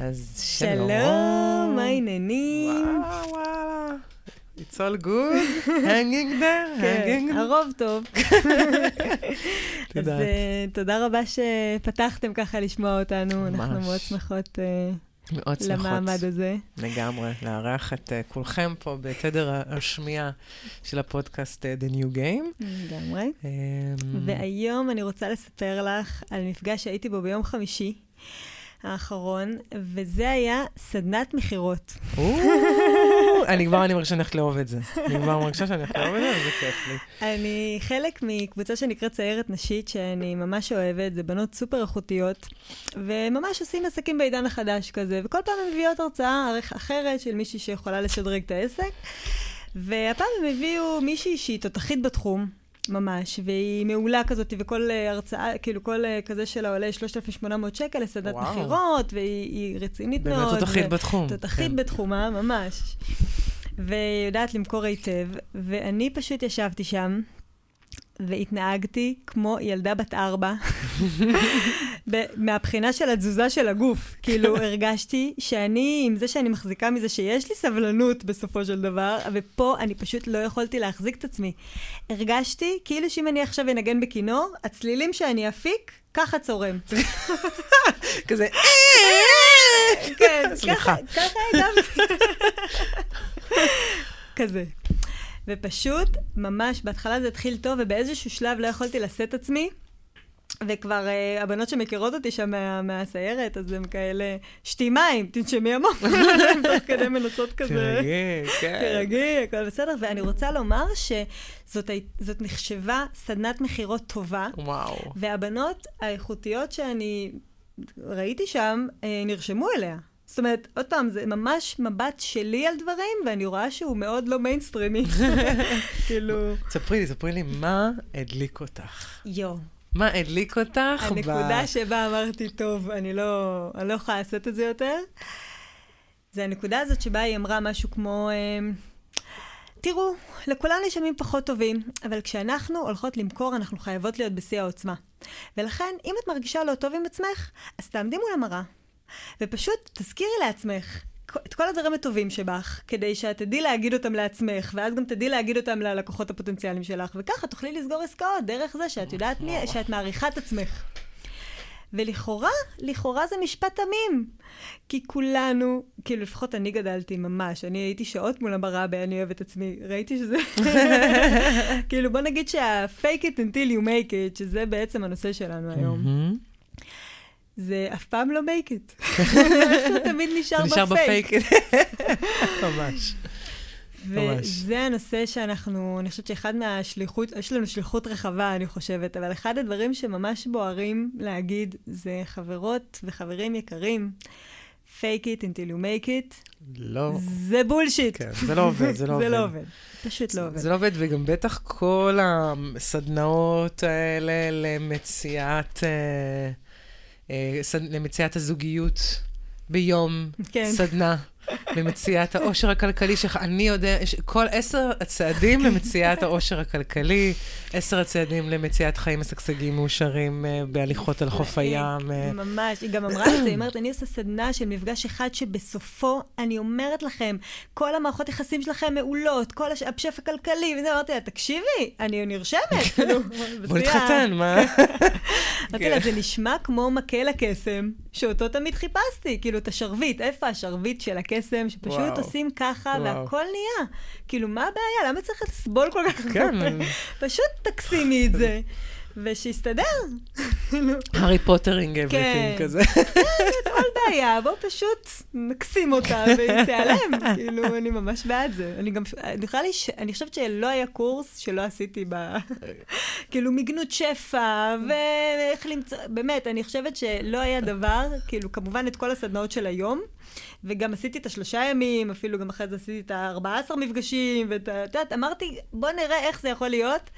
אז שלום. שלום, מה העניינים? וואו, וואו. It's all good, hanging there, כן, hanging. הרוב טוב. אז. אה, תודה רבה שפתחתם ככה לשמוע אותנו, אנחנו. מאוד שמחות אה, מאוד שמחות. למעמד הזה. לגמרי, לארח את אה, כולכם פה בתדר השמיעה של הפודקאסט אה, The New Game. לגמרי. אה, והיום אני רוצה לספר לך על מפגש שהייתי בו ביום חמישי האחרון, וזה היה סדנת מכירות. אני כבר אני מרגישה שאני הולכת לאהוב את זה. אני כבר מרגישה שאני הולכת לאהוב את זה, וזה כיף לי. אני חלק מקבוצה שנקראת ציירת נשית, שאני ממש אוהבת, זה בנות סופר איכותיות, וממש עושים עסקים בעידן החדש כזה, וכל פעם הן מביאות הרצאה אחרת של מישהי שיכולה לשדרג את העסק, והפעם הם הביאו מישהי שהיא תותחית בתחום. ממש, והיא מעולה כזאת, וכל אה, הרצאה, כאילו כל אה, כזה שלה עולה 3,800 שקל וואו. מכירות, והיא היא רצינית באמת מאוד. תותחית ו- בתחום. תותחית כן. בתחומה, ממש. ויודעת למכור היטב, ואני פשוט ישבתי שם. והתנהגתי כמו ילדה בת ארבע, מהבחינה של התזוזה של הגוף. כאילו, הרגשתי שאני, עם זה שאני מחזיקה מזה שיש לי סבלנות בסופו של דבר, ופה אני פשוט לא יכולתי להחזיק את עצמי. הרגשתי כאילו שאם אני עכשיו אנגן בכינור, הצלילים שאני אפיק, ככה צורם. כזה, כן, סליחה. ככה- הגבתי. כזה. ופשוט, ממש, בהתחלה זה התחיל טוב, ובאיזשהו שלב לא יכולתי לשאת עצמי. וכבר uh, הבנות שמכירות אותי שם מה, מהסיירת, אז הם כאלה, שתי מים, תנשמי עמוק. הן תוך כדי מנסות כזה. תרגי, כן. תירגעי, הכל בסדר. ואני רוצה לומר שזאת נחשבה סדנת מכירות טובה, וואו. והבנות האיכותיות שאני ראיתי שם, אה, נרשמו אליה. זאת אומרת, עוד פעם, זה ממש מבט שלי על דברים, ואני רואה שהוא מאוד לא מיינסטרימי. כאילו... ספרי לי, ספרי לי, מה הדליק אותך? יואו. מה הדליק אותך? ב- הנקודה שבה אמרתי, טוב, אני לא, אני לא יכולה לעשות את זה יותר, זה הנקודה הזאת שבה היא אמרה משהו כמו, אה, תראו, לכולנו יש ימים פחות טובים, אבל כשאנחנו הולכות למכור, אנחנו חייבות להיות בשיא העוצמה. ולכן, אם את מרגישה לא טוב עם עצמך, אז תעמדי מול המראה, ופשוט תזכירי לעצמך. את כל הדברים הטובים שבך, כדי שאת תדעי להגיד אותם לעצמך, ואז גם תדעי להגיד אותם ללקוחות הפוטנציאליים שלך, וככה תוכלי לסגור עסקאות דרך זה שאת יודעת מי, שאת מעריכה את עצמך. ולכאורה, לכאורה זה משפט תמים. כי כולנו, כאילו לפחות אני גדלתי ממש, אני הייתי שעות מול המראה ב"אני אוהב את עצמי", ראיתי שזה... כאילו בוא נגיד שה-fake it until you make it, שזה בעצם הנושא שלנו היום, מהמם. זה אף פעם לא make it. זה תמיד נשאר זה נשאר בפייק. בפייק. ממש. וזה הנושא שאנחנו, אני חושבת שאחד מהשליחות, יש לנו שליחות רחבה, אני חושבת, אבל אחד הדברים שממש בוערים להגיד זה חברות וחברים יקרים, fake it until you make it, לא. זה בולשיט. כן, זה לא עובד, זה לא עובד. זה לא עובד. פשוט לא עובד. זה לא עובד, וגם בטח כל הסדנאות האלה למציאת, סד- למציאת הזוגיות ביום כן. סדנה, למציאת העושר הכלכלי שלך. אני יודע, כל עשר הצעדים למציאת העושר הכלכלי, עשר הצעדים למציאת חיים משגשגים מאושרים אה, בהליכות על חוף הים. אה. ממש, היא גם אמרה את זה, היא אומרת, אני עושה סדנה של מפגש אחד שבסופו, אני אומרת לכם, כל המערכות יחסים שלכם מעולות, כל הש- השף הכלכלי, וזה, אמרתי לה, תקשיבי, אני נרשמת, כאילו, בוא נתחתן, מה? אמרתי לה, זה נשמע כמו מקל הקסם, שאותו תמיד חיפשתי, כאילו, את השרביט, איפה השרביט של הקסם, שפשוט וואו. עושים ככה, וואו. והכל נהיה. כאילו, מה הבעיה? למה צריך לסבול כל כך כן. הרבה? פשוט תקסימי את זה, ושיסתדר. הארי פוטרינג אבריטינג כן. כזה. כל בעיה, בואו פשוט נקסים אותה והיא תיעלם. כאילו, אני ממש בעד זה. אני גם, נראה לי, ש- אני חושבת שלא היה קורס שלא עשיתי ב... כאילו, מגנות שפע, ואיך למצוא, באמת, אני חושבת שלא היה דבר, כאילו, כמובן את כל הסדנאות של היום, וגם עשיתי את השלושה ימים, אפילו גם אחרי זה עשיתי את ה-14 מפגשים, ואת ה... את יודעת, אמרתי, בוא נראה איך זה יכול להיות.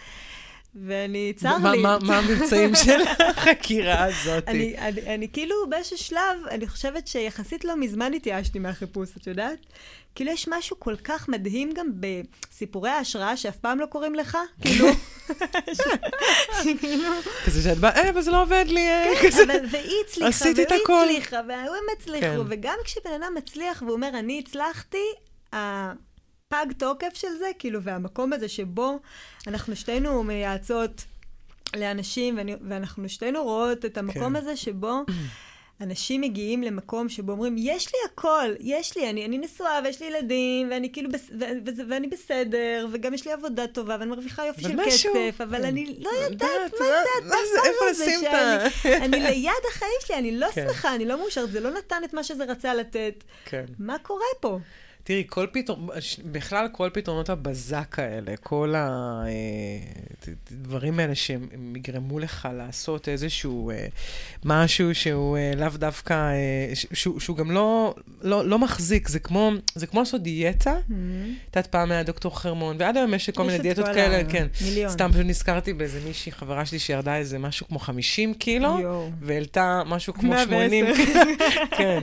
ואני, צר מה- לי. מה מה הממצאים של החקירה הזאת? אני, אני, אני כאילו באיזשהו שלב, אני חושבת שיחסית לא מזמן התייאשתי מהחיפוש, את יודעת? כאילו יש משהו כל כך מדהים גם בסיפורי ההשראה שאף פעם לא קוראים לך, כאילו... שכאילו- כזה שאת באה, אה, אבל זה לא עובד לי, אה, כזה. כן, אבל והיא הצליחה, והוא הכל. הצליחה, והוא הצליחו, כן. וגם כשבן אדם מצליח והוא אומר, אני הצלחתי, הפג תוקף של זה, כאילו, והמקום הזה שבו אנחנו שתינו מייעצות לאנשים, ואני, ואנחנו שתינו רואות את המקום כן. הזה שבו... אנשים מגיעים למקום שבו אומרים, יש לי הכל, יש לי, אני, אני נשואה ויש לי ילדים, ואני כאילו, בס, ו, ו, ואני בסדר, וגם יש לי עבודה טובה, ואני מרוויחה יופי של משהו- כסף, אבל כן. אני לא יודעת יודעת, מה מה- זה מה זה, הדבר איפה הזה לשים את ה- שאני אני ליד החיים שלי, אני לא כן. שמחה, אני לא מאושרת, זה לא נתן את מה שזה רצה לתת. כן. מה קורה פה? תראי, כל פתרון, בכלל כל פתרונות הבזק האלה, כל הדברים האלה שהם יגרמו לך לעשות איזשהו אה, משהו שהוא אה, לאו דווקא, אה, שהוא, שהוא גם לא, לא, לא מחזיק, זה כמו, זה כמו לעשות דיאטה. את יודעת, פעם היה דוקטור חרמון, ועד היום יש כל מיני דיאטות כאלה, ה- כן. מיליון. סתם פשוט נזכרתי באיזה מישהי, חברה שלי שירדה איזה משהו כמו 50 קילו. והעלתה משהו כמו 110. 80. כן.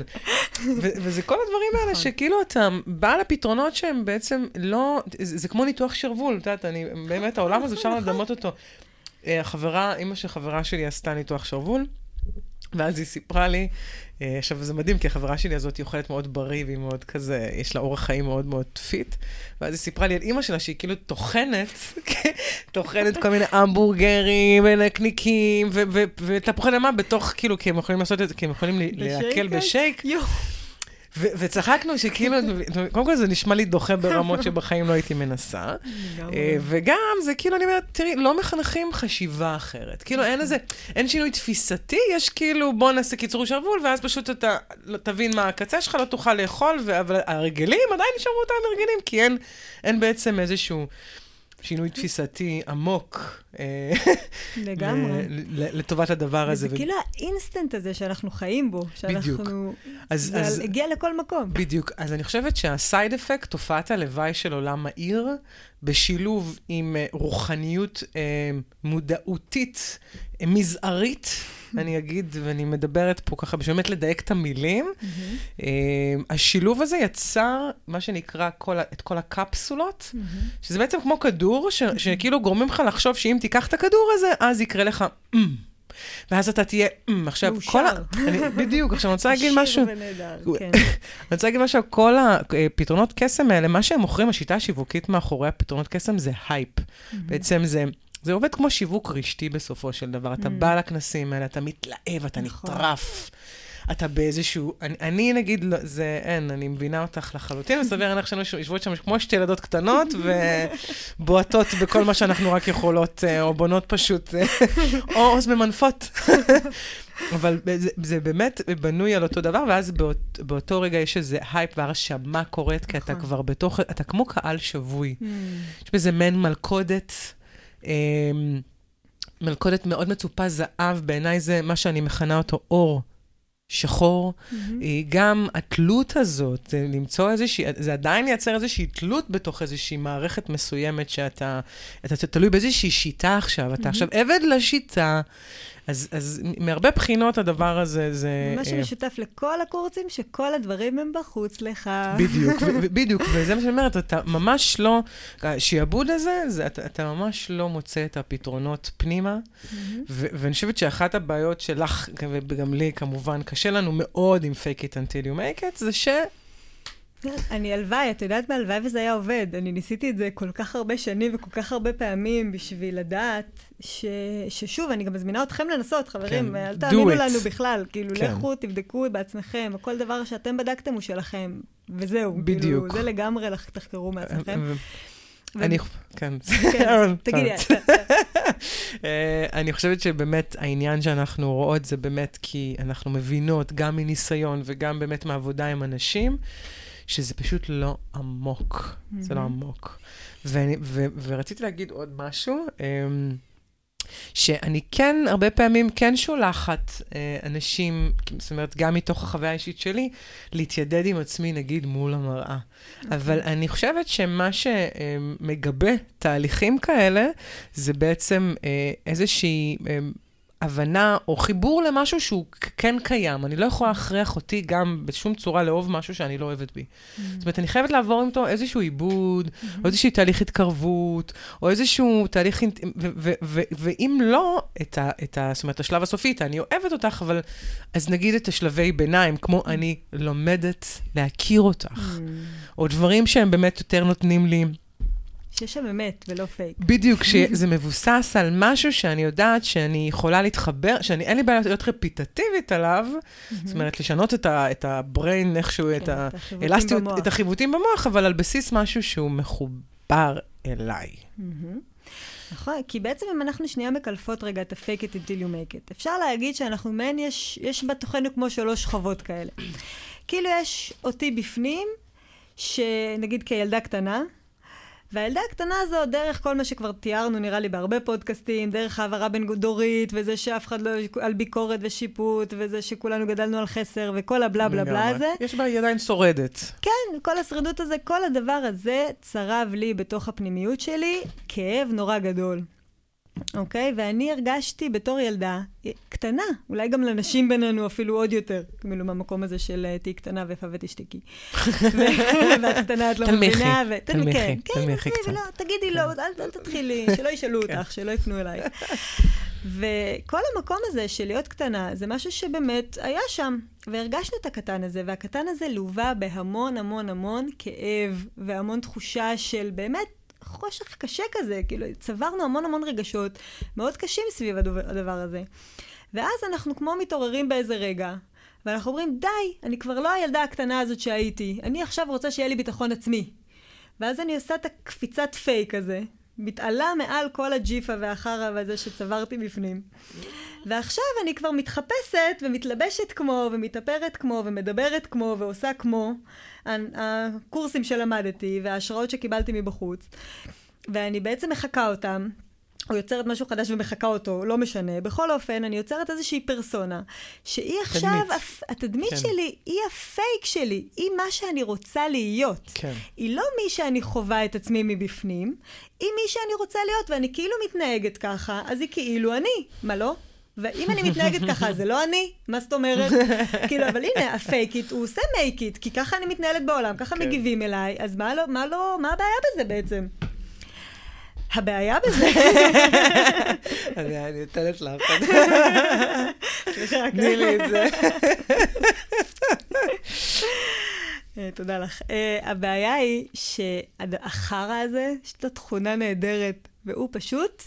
ו- וזה כל הדברים האלה נכון. שכאילו אתה בא לפתרונות שהם בעצם לא, זה, זה כמו ניתוח שרוול, את יודעת, אני, באמת, העולם הזה, אפשר נכון. לדמות אותו. אה, החברה, אימא של חברה שלי עשתה ניתוח שרוול, ואז היא סיפרה לי, אה, עכשיו זה מדהים, כי החברה שלי הזאת היא אוכלת מאוד בריא, והיא מאוד כזה, יש לה אורח חיים מאוד מאוד fit, ואז היא סיפרה לי על אימא שלה שהיא כאילו טוחנת, טוחנת כל מיני המבורגרים ונקניקים ותפוחי אדמה בתוך, כאילו, כי הם יכולים לעשות את זה, כי הם יכולים להקל בשייק? ו- וצחקנו שכאילו, קודם כל זה נשמע לי דוחה ברמות שבחיים לא הייתי מנסה. אה, וגם זה כאילו, אני אומרת, תראי, לא מחנכים חשיבה אחרת. כאילו, אין איזה, אין שינוי תפיסתי, יש כאילו, בוא נעשה קיצור שרוול, ואז פשוט אתה לא- תבין מה הקצה שלך, לא תוכל לאכול, אבל הרגלים עדיין נשארו אותם הרגלים, כי אין, אין בעצם איזשהו שינוי תפיסתי עמוק. לגמרי. לטובת הדבר הזה. וזה כאילו האינסטנט הזה שאנחנו חיים בו, בדיוק. שאנחנו... אז- זה הגיע לכל מקום. בדיוק. אז אני חושבת שה side effect, תופעת הלוואי של עולם העיר, בשילוב עם אה, רוחניות אה, מודעותית, אה, מזערית, אני אגיד, ואני מדברת פה ככה, בשביל באמת לדייק את המילים, אה, השילוב הזה יצר מה שנקרא את כל הקפסולות, שזה בעצם כמו כדור, ש, שכאילו גורמים לך לחשוב שאם תיקח את הכדור הזה, אז יקרה לך אמ. ואז אתה תהיה אמ. עכשיו, מאושר. כל ה... אני, בדיוק, עכשיו אני רוצה להגיד משהו. ונהדר, כן. אני רוצה להגיד משהו, כל הפתרונות קסם האלה, מה שהם מוכרים, השיטה השיווקית מאחורי הפתרונות קסם זה הייפ. בעצם זה... זה עובד כמו שיווק רשתי בסופו של דבר. אתה בא לכנסים האלה, אתה מתלהב, אתה נכון. נטרף. אתה באיזשהו... אני, אני נגיד, לא, זה אין, אני מבינה אותך לחלוטין, וסביר להניח שאנו יושבות שם כמו שתי ילדות קטנות, ובועטות בכל מה שאנחנו רק יכולות, אה, או בונות פשוט, אה, או עוז ממנפות. אבל זה, זה באמת בנוי על אותו דבר, ואז באות, באותו רגע יש איזה הייפ והרשמה קורית, כי אתה נכון. כבר בתוך, אתה כמו קהל שבוי. אממ, יש בזה מעין מלכודת, אה, מלכודת מאוד מצופה זהב, בעיניי זה מה שאני מכנה אותו אור. שחור, מהמם. אה, גם התלות הזאת, אה, למצוא איזושהי, זה עדיין ייצר איזושהי תלות בתוך איזושהי מערכת מסוימת שאתה, אתה תלוי באיזושהי שיטה עכשיו, אתה עכשיו עבד לשיטה, אז, אז מהרבה בחינות הדבר הזה זה... מה אה, שמשותף לכל הקורסים, שכל הדברים הם בחוץ לך. בדיוק, בדיוק, וזה מה שאני אומרת, אתה ממש לא, השעבוד הזה, זה, אתה, אתה ממש לא מוצא את הפתרונות פנימה. ו- ואני חושבת שאחת הבעיות שלך, וגם לי כמובן, קשה לנו מאוד עם fake it until you make it, זה ש... אני הלוואי, את יודעת מה הלוואי וזה היה עובד. אני ניסיתי את זה כל כך הרבה שנים וכל כך הרבה פעמים בשביל לדעת ש... ששוב, אני גם מזמינה אתכם לנסות, חברים, כן, אל תאמינו. לנו בכלל. כאילו, כן. לכו, תבדקו בעצמכם, כל דבר שאתם בדקתם הוא שלכם, וזהו. בדיוק. כאילו, זה לגמרי תחקרו מעצמכם. אני, כן. תגידי, אני חושבת שבאמת העניין שאנחנו רואות זה באמת כי אנחנו מבינות, גם מניסיון וגם באמת מעבודה עם אנשים, שזה פשוט לא עמוק. זה לא. עמוק. ואני- ו- ורציתי להגיד עוד משהו. אמ, שאני כן, הרבה פעמים כן שולחת אה, אנשים, זאת אומרת, גם מתוך החוויה האישית שלי, להתיידד עם עצמי, נגיד, מול המראה. Okay. אוקיי. אבל אני חושבת שמה שמגבה תהליכים כאלה, זה בעצם אה, איזושהי... הבנה או חיבור למשהו שהוא כן קיים. אני לא יכולה להכריח אותי גם בשום צורה לאהוב משהו שאני לא אוהבת בי. Mm-hmm. זאת אומרת, אני חייבת לעבור איתו איזשהו עיבוד, mm-hmm. או איזשהו תהליך התקרבות, או איזשהו תהליך... ואם לא, את ה, את ה... זאת אומרת, השלב הסופי, אני אוהבת אותך, אבל... אז נגיד את השלבי ביניים, כמו mm-hmm. אני לומדת להכיר אותך, mm-hmm. או דברים שהם באמת יותר נותנים לי... שיש שם אמת ולא פייק. בדיוק, שזה מבוסס על משהו שאני יודעת שאני יכולה להתחבר, שאני, אין לי בעיה להיות רפיטטיבית עליו, זאת אומרת, לשנות את, ה, את הבריין איכשהו, את, כן, האלסטיות, את החיווטים במוח, אבל על בסיס משהו שהוא מחובר אליי. נכון, כי בעצם אם אנחנו שנייה מקלפות רגע את ה-fake it until you make it, אפשר להגיד שאנחנו מעין, יש, יש בתוכנו כמו שלוש שכבות כאלה. כאילו יש אותי בפנים, שנגיד כילדה קטנה, והילדה הקטנה הזו, דרך כל מה שכבר תיארנו, נראה לי, בהרבה פודקאסטים, דרך העברה בין דורית, וזה שאף אחד לא... על ביקורת ושיפוט, וזה שכולנו גדלנו על חסר, וכל הבלה בלה בלה הזה. יש בה, היא עדיין שורדת. כן, כל השרידות הזה, כל הדבר הזה צרב לי בתוך הפנימיות שלי כאב נורא גדול. אוקיי? ואני הרגשתי בתור ילדה קטנה, אולי גם לנשים בינינו אפילו עוד יותר, כאילו מהמקום הזה של אה, תהיי קטנה ויפה ותשתקי. ואת קטנה, את לא מבינה. תנמיכי, כן, כן, תנמיכי קצת. תגידי לא, אל תתחילי, שלא ישאלו כן. אותך, שלא יפנו אליי. וכל המקום הזה של להיות קטנה, זה משהו שבאמת היה שם. והרגשנו את הקטן הזה, והקטן הזה לווה בהמון המון המון כאב, והמון תחושה של באמת חושך קשה כזה, כאילו, צברנו המון המון רגשות מאוד קשים סביב הדבר, הזה. ואז אנחנו כמו מתעוררים באיזה רגע, ואנחנו אומרים, די, אני כבר לא הילדה הקטנה הזאת שהייתי, אני עכשיו רוצה שיהיה לי ביטחון עצמי. ואז אני עושה את הקפיצת פייק הזה, מתעלה מעל כל הג'יפה והחרא והזה שצברתי בפנים. ועכשיו אני כבר מתחפשת ומתלבשת כמו, ומתאפרת כמו, ומדברת כמו, ועושה כמו הקורסים שלמדתי וההשראות שקיבלתי מבחוץ. ואני בעצם מחקה אותם. או יוצרת משהו חדש ומחקה אותו, לא משנה. בכל אופן, אני יוצרת איזושהי פרסונה, שהיא עכשיו, תדמית, הפ... התדמית כן. שלי היא הפייק שלי, היא מה שאני רוצה להיות. כן. היא לא מי שאני חווה את עצמי מבפנים, היא מי שאני רוצה להיות, ואני כאילו מתנהגת ככה, אז היא כאילו אני. מה לא? ואם אני מתנהגת ככה, זה לא אני? מה זאת אומרת? כאילו, אבל הנה, הפייק איט, הוא עושה מייק איט, כי ככה אני מתנהלת בעולם, ככה כן. מגיבים אליי, אז מה לא, מה לא, מה הבעיה בזה בעצם? הבעיה בזה... אני נותנת לך. תני לי את זה. אה, תודה לך. אה, הבעיה היא שהחרא הזה, יש לו תכונה נהדרת, והוא פשוט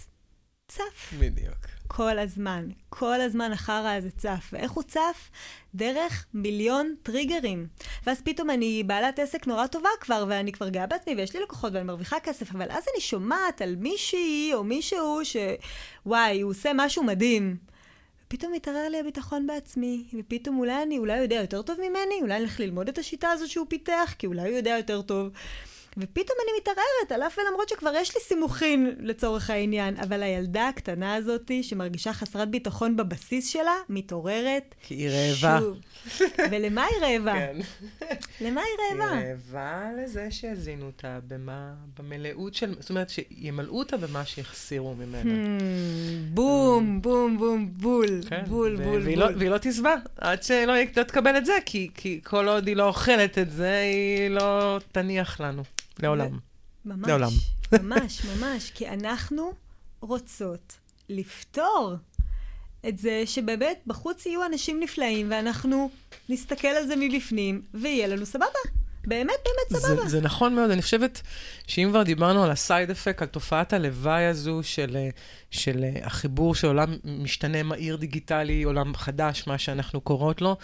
צף. בדיוק. כל הזמן. כל הזמן החרא הזה צף. ואיך הוא צף? דרך מיליון טריגרים. ואז פתאום אני בעלת עסק נורא טובה כבר, ואני כבר גאה בעצמי, ויש לי לקוחות, ואני מרוויחה כסף, אבל אז אני שומעת על מישהי או מישהו שוואי, הוא עושה משהו מדהים. פתאום מתערער לי הביטחון בעצמי, ופתאום אולי אני, אולי הוא יודע יותר טוב ממני, אולי אני הולך ללמוד את השיטה הזאת שהוא פיתח, כי אולי הוא יודע יותר טוב. ופתאום אני מתערערת, על אף ולמרות שכבר יש לי סימוכין לצורך העניין, אבל הילדה הקטנה הזאתי, שמרגישה חסרת ביטחון בבסיס שלה, מתעוררת כי היא רעבה. שוב. ולמה היא רעבה? כן. למה היא רעבה? היא רעבה לזה שיזינו אותה במה, במלאות של, זאת אומרת, שימלאו אותה במה שיחסירו ממנה. Hmm, בום, בום, בום, בול, כן, בול, בול, והיא לא- בול. והיא לא תשבע, עד שלא תקבל את זה, כי כל עוד היא לא אוכלת את זה, היא לא תניח לנו. לעולם. ממש, לעולם. ממש, ממש, כי אנחנו רוצות לפתור את זה שבאמת בחוץ יהיו אנשים נפלאים, ואנחנו נסתכל על זה מבפנים, ויהיה לנו סבבה. באמת, באמת סבבה. זה, זה נכון מאוד. אני חושבת שאם כבר דיברנו על הסייד אפקט, על תופעת הלוואי הזו של, של החיבור של עולם משתנה מהיר דיגיטלי, עולם חדש, מה שאנחנו קוראות לו,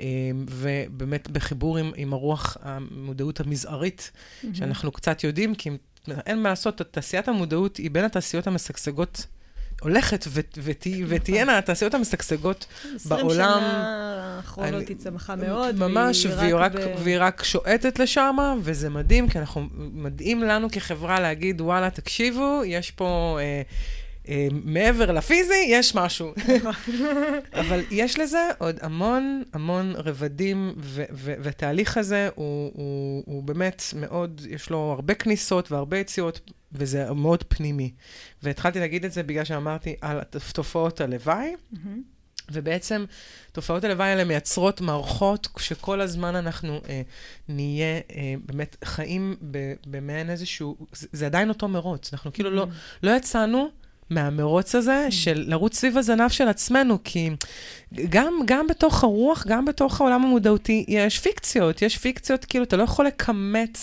אה, ובאמת בחיבור עם, עם הרוח המודעות המזערית, mm-hmm. שאנחנו קצת יודעים, כי אין מה לעשות, תעשיית המודעות היא בין התעשיות המשגשגות הולכת ותהיינה. התעשיות המשגשגות בעולם. 20 שנה האחרונות היא צמחה מאוד. ממש, והיא רק שועטת לשם, וזה מדהים, כי אנחנו, מדהים לנו כחברה להגיד, וואלה, תקשיבו, יש פה... אה, אה, מעבר לפיזי, יש משהו. אבל יש לזה עוד המון המון רבדים, והתהליך הזה הוא, הוא, הוא באמת מאוד, יש לו הרבה כניסות והרבה יציאות, וזה מאוד פנימי. והתחלתי להגיד את זה בגלל שאמרתי על תופעות הלוואי. ובעצם תופעות הלוואי האלה מייצרות מערכות שכל הזמן אנחנו אה, נהיה אה, באמת חיים במעין איזשהו, זה, זה עדיין אותו מרוץ, אנחנו כאילו לא, לא יצאנו מהמרוץ הזה של לרוץ סביב הזנב של עצמנו, כי גם, גם בתוך הרוח, גם בתוך העולם המודעותי, יש פיקציות, יש פיקציות, כאילו, אתה לא יכול לכמת,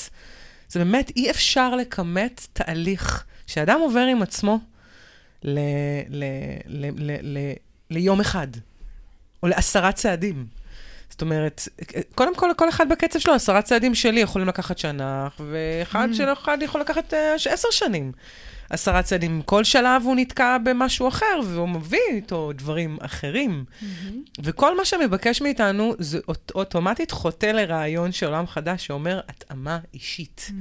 זה באמת, אי אפשר לכמת תהליך שאדם עובר עם עצמו ל, ל, ל, ל, ל, ליום אחד, או לעשרה צעדים. זאת אומרת, קודם כל, כל אחד בקצב שלו, עשרה צעדים שלי יכולים לקחת שנה, ואחד mm. של אחד יכול לקחת uh, עשר שנים. עשרה צעדים, כל שלב הוא נתקע במשהו אחר, והוא מביא איתו דברים אחרים. Mm-hmm. וכל מה שמבקש מאיתנו, זה אוט- אוטומטית חוטא לרעיון של עולם חדש שאומר התאמה אישית. Mm-hmm.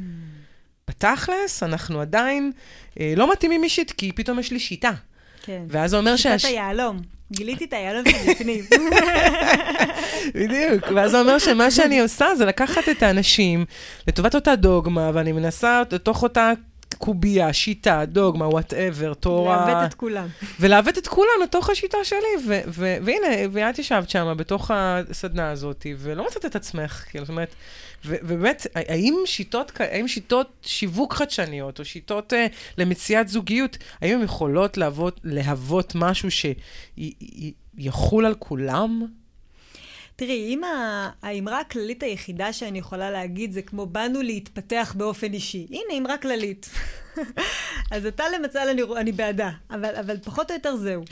בתכלס, אנחנו עדיין אה, לא מתאימים אישית, כי פתאום יש לי שיטה. כן. ואז זה אומר שיטת היהלום. גיליתי את היהלום שבפנים. בדיוק, ואז זה אומר שמה שאני עושה זה לקחת את האנשים לטובת אותה דוגמה, ואני מנסה לתוך אותה קובייה, שיטה, דוגמה, וואטאבר, תורה. לעוות את כולם. ולעוות את כולם לתוך השיטה שלי. ו- ו- והנה, ואת ישבת שם בתוך הסדנה הזאת, ולא מצאת את עצמך, כאילו, זאת אומרת, ובאמת, האם שיטות, האם שיטות שיווק חדשניות, או שיטות uh, למציאת זוגיות, האם הן יכולות להוות, להוות משהו שיחול על כולם? תראי, אם האמרה הכללית היחידה שאני יכולה להגיד זה כמו באנו להתפתח באופן אישי. הנה, אמרה כללית. אז אתה למצל, אני, אני בעדה, אבל, אבל פחות או יותר זהו.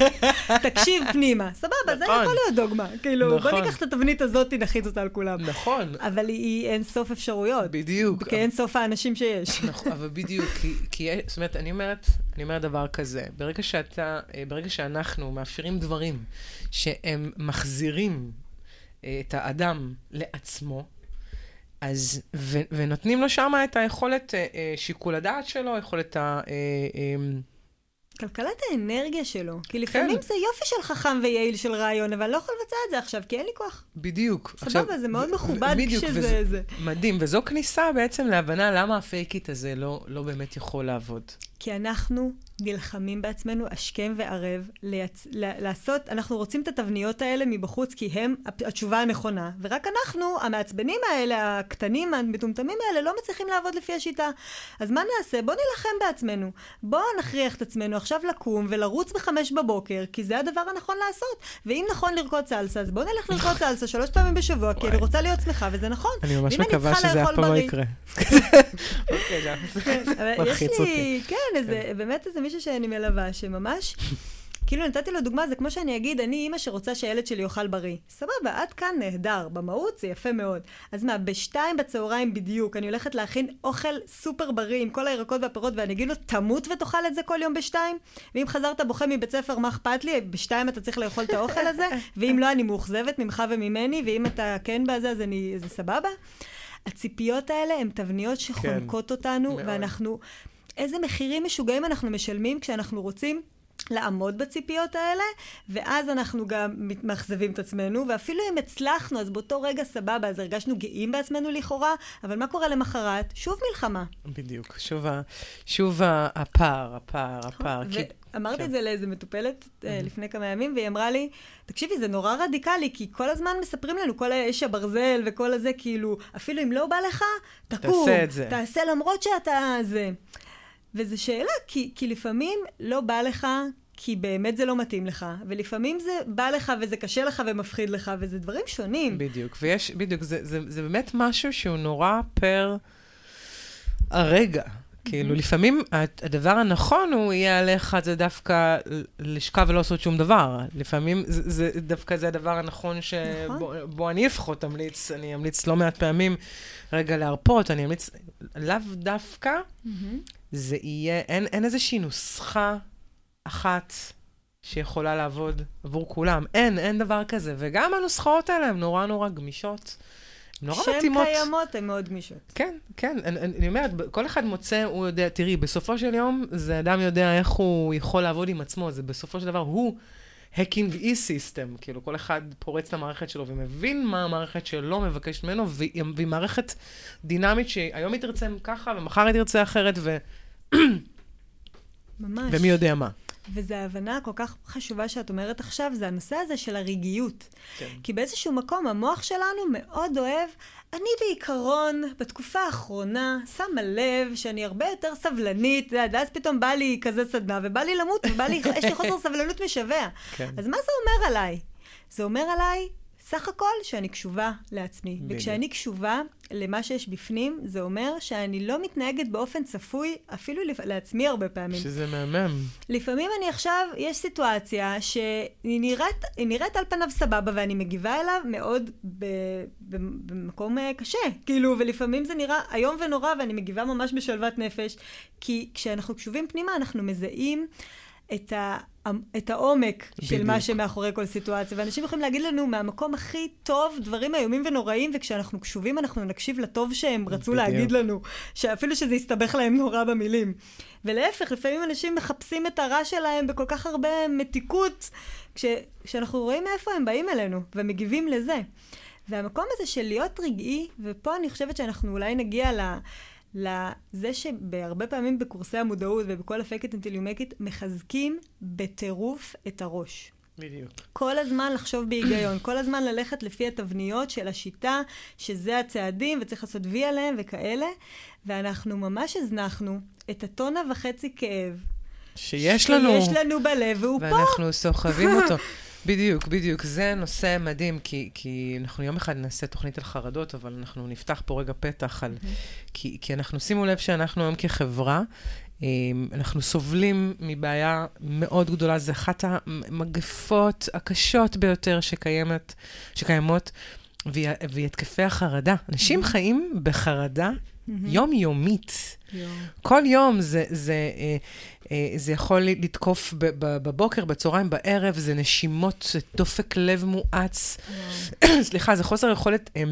תקשיב פנימה. סבבה, נכון. זה יכול להיות דוגמה. כאילו, נכון. בוא ניקח את התבנית הזאת, נחית אותה על כולם. נכון. אבל היא, היא אין סוף אפשרויות. בדיוק. כי אין סוף האנשים שיש. נכון, אבל בדיוק, כי, כי, זאת אומרת, אני אומרת, אני אומרת דבר כזה, ברגע שאתה, אה, ברגע שאנחנו מאפשרים דברים שהם מחזירים אה, את האדם לעצמו, אז, ו, ונותנים לו שם את היכולת, אה, אה, שיקול הדעת שלו, יכולת ה... כלכלת האנרגיה שלו. כי לפעמים כן. זה יופי של חכם ויעיל של רעיון, אבל אני לא יכול לבצע את זה עכשיו, כי אין לי כוח. בדיוק. סבבה, עכשיו, זה מאוד מכובד בדיוק, כשזה... וזה, זה. מדהים, וזו כניסה בעצם להבנה למה הפייקית הזה לא, לא באמת יכול לעבוד. כי אנחנו נלחמים בעצמנו השכם והערב ליצ... לעשות, אנחנו רוצים את התבניות האלה מבחוץ כי הם התשובה הנכונה, ורק אנחנו, המעצבנים האלה, הקטנים, המטומטמים האלה, לא מצליחים לעבוד לפי השיטה. אז מה נעשה? בואו נילחם בעצמנו. בואו נכריח את עצמנו עכשיו לקום ולרוץ בחמש בבוקר, כי זה הדבר הנכון לעשות. ואם נכון לרקוד סלסה, אז בואו נלך לרקוד סלסה שלוש פעמים בשבוע, כי אני רוצה להיות שמחה, וזה נכון. אני ממש מקווה שזה אף פעם לא יקרה. אוקיי, כן, מלחיץ אותי. כן, כן. באמת איזה מישהו שאני מלווה, שממש... כאילו נתתי לו דוגמה, זה כמו שאני אגיד, אני אימא שרוצה שהילד שלי יאכל בריא. סבבה, עד כאן נהדר, במהות זה יפה מאוד. אז מה, בשתיים בצהריים בדיוק, אני הולכת להכין אוכל סופר בריא עם כל הירקות והפירות, ואני אגיד לו, תמות ותאכל את זה כל יום בשתיים? ואם חזרת בוכה מבית ספר, מה אכפת לי? בשתיים אתה צריך לאכול את האוכל הזה? ואם לא, אני מאוכזבת ממך וממני, ואם אתה כן בזה, אז אני, זה סבבה? הציפיות האלה הן תבניות שחונקות כן, אותנו, מאוד. ואנחנו... איזה מחירים משוגעים אנחנו משלמים כשאנחנו רוצים לעמוד בציפיות האלה, ואז אנחנו גם מאכזבים את עצמנו, ואפילו אם הצלחנו, אז באותו רגע סבבה, אז הרגשנו גאים בעצמנו לכאורה, אבל מה קורה למחרת? שוב מלחמה. בדיוק, שוב, ה, שוב הפער, הפער, הפער. ו- כי... אמרתי כן. את זה לאיזה מטופלת mm-hmm. לפני כמה ימים, והיא אמרה לי, תקשיבי, זה נורא רדיקלי, כי כל הזמן מספרים לנו, כל האש הברזל וכל הזה, כאילו, אפילו אם לא בא לך, תקום. תעשה את זה. תעשה למרות שאתה זה. וזו שאלה, כי, כי לפעמים לא בא לך כי באמת זה לא מתאים לך, ולפעמים זה בא לך וזה קשה לך ומפחיד לך, וזה דברים שונים. בדיוק, ויש, בדיוק, זה, זה, זה באמת משהו שהוא נורא פר הרגע. כאילו, לפעמים הדבר הנכון הוא יהיה עליך, זה דווקא לשכב ולא לעשות שום דבר. לפעמים זה, זה דווקא זה הדבר הנכון שבו נכון. אני לפחות אמליץ, אני אמליץ לא מעט פעמים רגע להרפות, אני אמליץ לאו דווקא זה יהיה, אין, אין איזושהי נוסחה אחת שיכולה לעבוד עבור כולם. אין, אין דבר כזה. וגם הנוסחאות האלה הן נורא נורא גמישות. נורא מתאימות. שהן קיימות, הן מאוד גמישות. כן, כן, אני, אני אומרת, כל אחד מוצא, הוא יודע, תראי, בסופו של יום, זה אדם יודע איך הוא יכול לעבוד עם עצמו, זה בסופו של דבר, הוא אי סיסטם, כאילו, כל אחד פורץ למערכת שלו ומבין מה המערכת שלו מבקשת ממנו, והיא, והיא מערכת דינמית שהיום היא תרצה ככה, ומחר היא תרצה אחרת, ו... ממש. ומי יודע מה. וזו ההבנה כל כך חשובה שאת אומרת עכשיו, זה הנושא הזה של הרגעיות. כן. כי באיזשהו מקום המוח שלנו מאוד אוהב, אני בעיקרון, בתקופה האחרונה, שמה לב שאני הרבה יותר סבלנית, ואז פתאום בא לי כזה סדנה, ובא לי למות, ובא לי, יש לי חוסר סבלנות משווע. כן. אז מה זה אומר עליי? זה אומר עליי, סך הכל, שאני קשובה לעצמי. בדיוק. וכשאני קשובה למה שיש בפנים, זה אומר שאני לא מתנהגת באופן צפוי, אפילו לפ- לעצמי הרבה פעמים. שזה מהמם. לפעמים אני עכשיו, יש סיטואציה שהיא נראית, נראית על פניו סבבה, ואני מגיבה אליו מאוד ב, ב, במקום אה, קשה. כאילו, ולפעמים זה נראה איום ונורא, ואני מגיבה ממש בשלוות נפש. כי כשאנחנו קשובים פנימה, אנחנו מזהים את, ה, את העומק של בדיוק. מה שמאחורי כל סיטואציה. ואנשים יכולים להגיד לנו מהמקום הכי טוב דברים איומים ונוראים, וכשאנחנו קשובים אנחנו נקשיב לטוב שהם רצו בדיוק. להגיד לנו, שאפילו שזה יסתבך להם נורא במילים. ולהפך, לפעמים אנשים מחפשים את הרע שלהם בכל כך הרבה מתיקות, כש, כשאנחנו רואים מאיפה הם באים אלינו, ומגיבים לזה. והמקום הזה של להיות רגעי, ופה אני חושבת שאנחנו אולי נגיע ל... לזה שבהרבה פעמים בקורסי המודעות ובכל הפקת until you make it, מחזקים בטירוף את הראש. בדיוק. כל הזמן לחשוב בהיגיון, כל הזמן ללכת לפי התבניות של השיטה, שזה הצעדים וצריך לעשות וי עליהם וכאלה, ואנחנו ממש הזנחנו את הטונה וחצי כאב. שיש לנו, שיש לנו בלב, והוא פה. ואנחנו סוחבים אותו. בדיוק, בדיוק. זה נושא מדהים, כי, כי אנחנו יום אחד נעשה תוכנית על חרדות, אבל אנחנו נפתח פה רגע פתח על... כי, כי אנחנו, שימו לב שאנחנו היום כחברה, אה, אנחנו סובלים מבעיה מאוד גדולה, זו אחת המגפות הקשות ביותר שקיימת, שקיימות, והיא, והיא התקפי החרדה. אנשים חיים בחרדה יומיומית. יואו. כל יום זה, זה, אה, זה יכול לתקוף בבוקר, בצהריים, בערב, זה נשימות, זה דופק לב מואץ. סליחה, זה חוסר יכולת אה,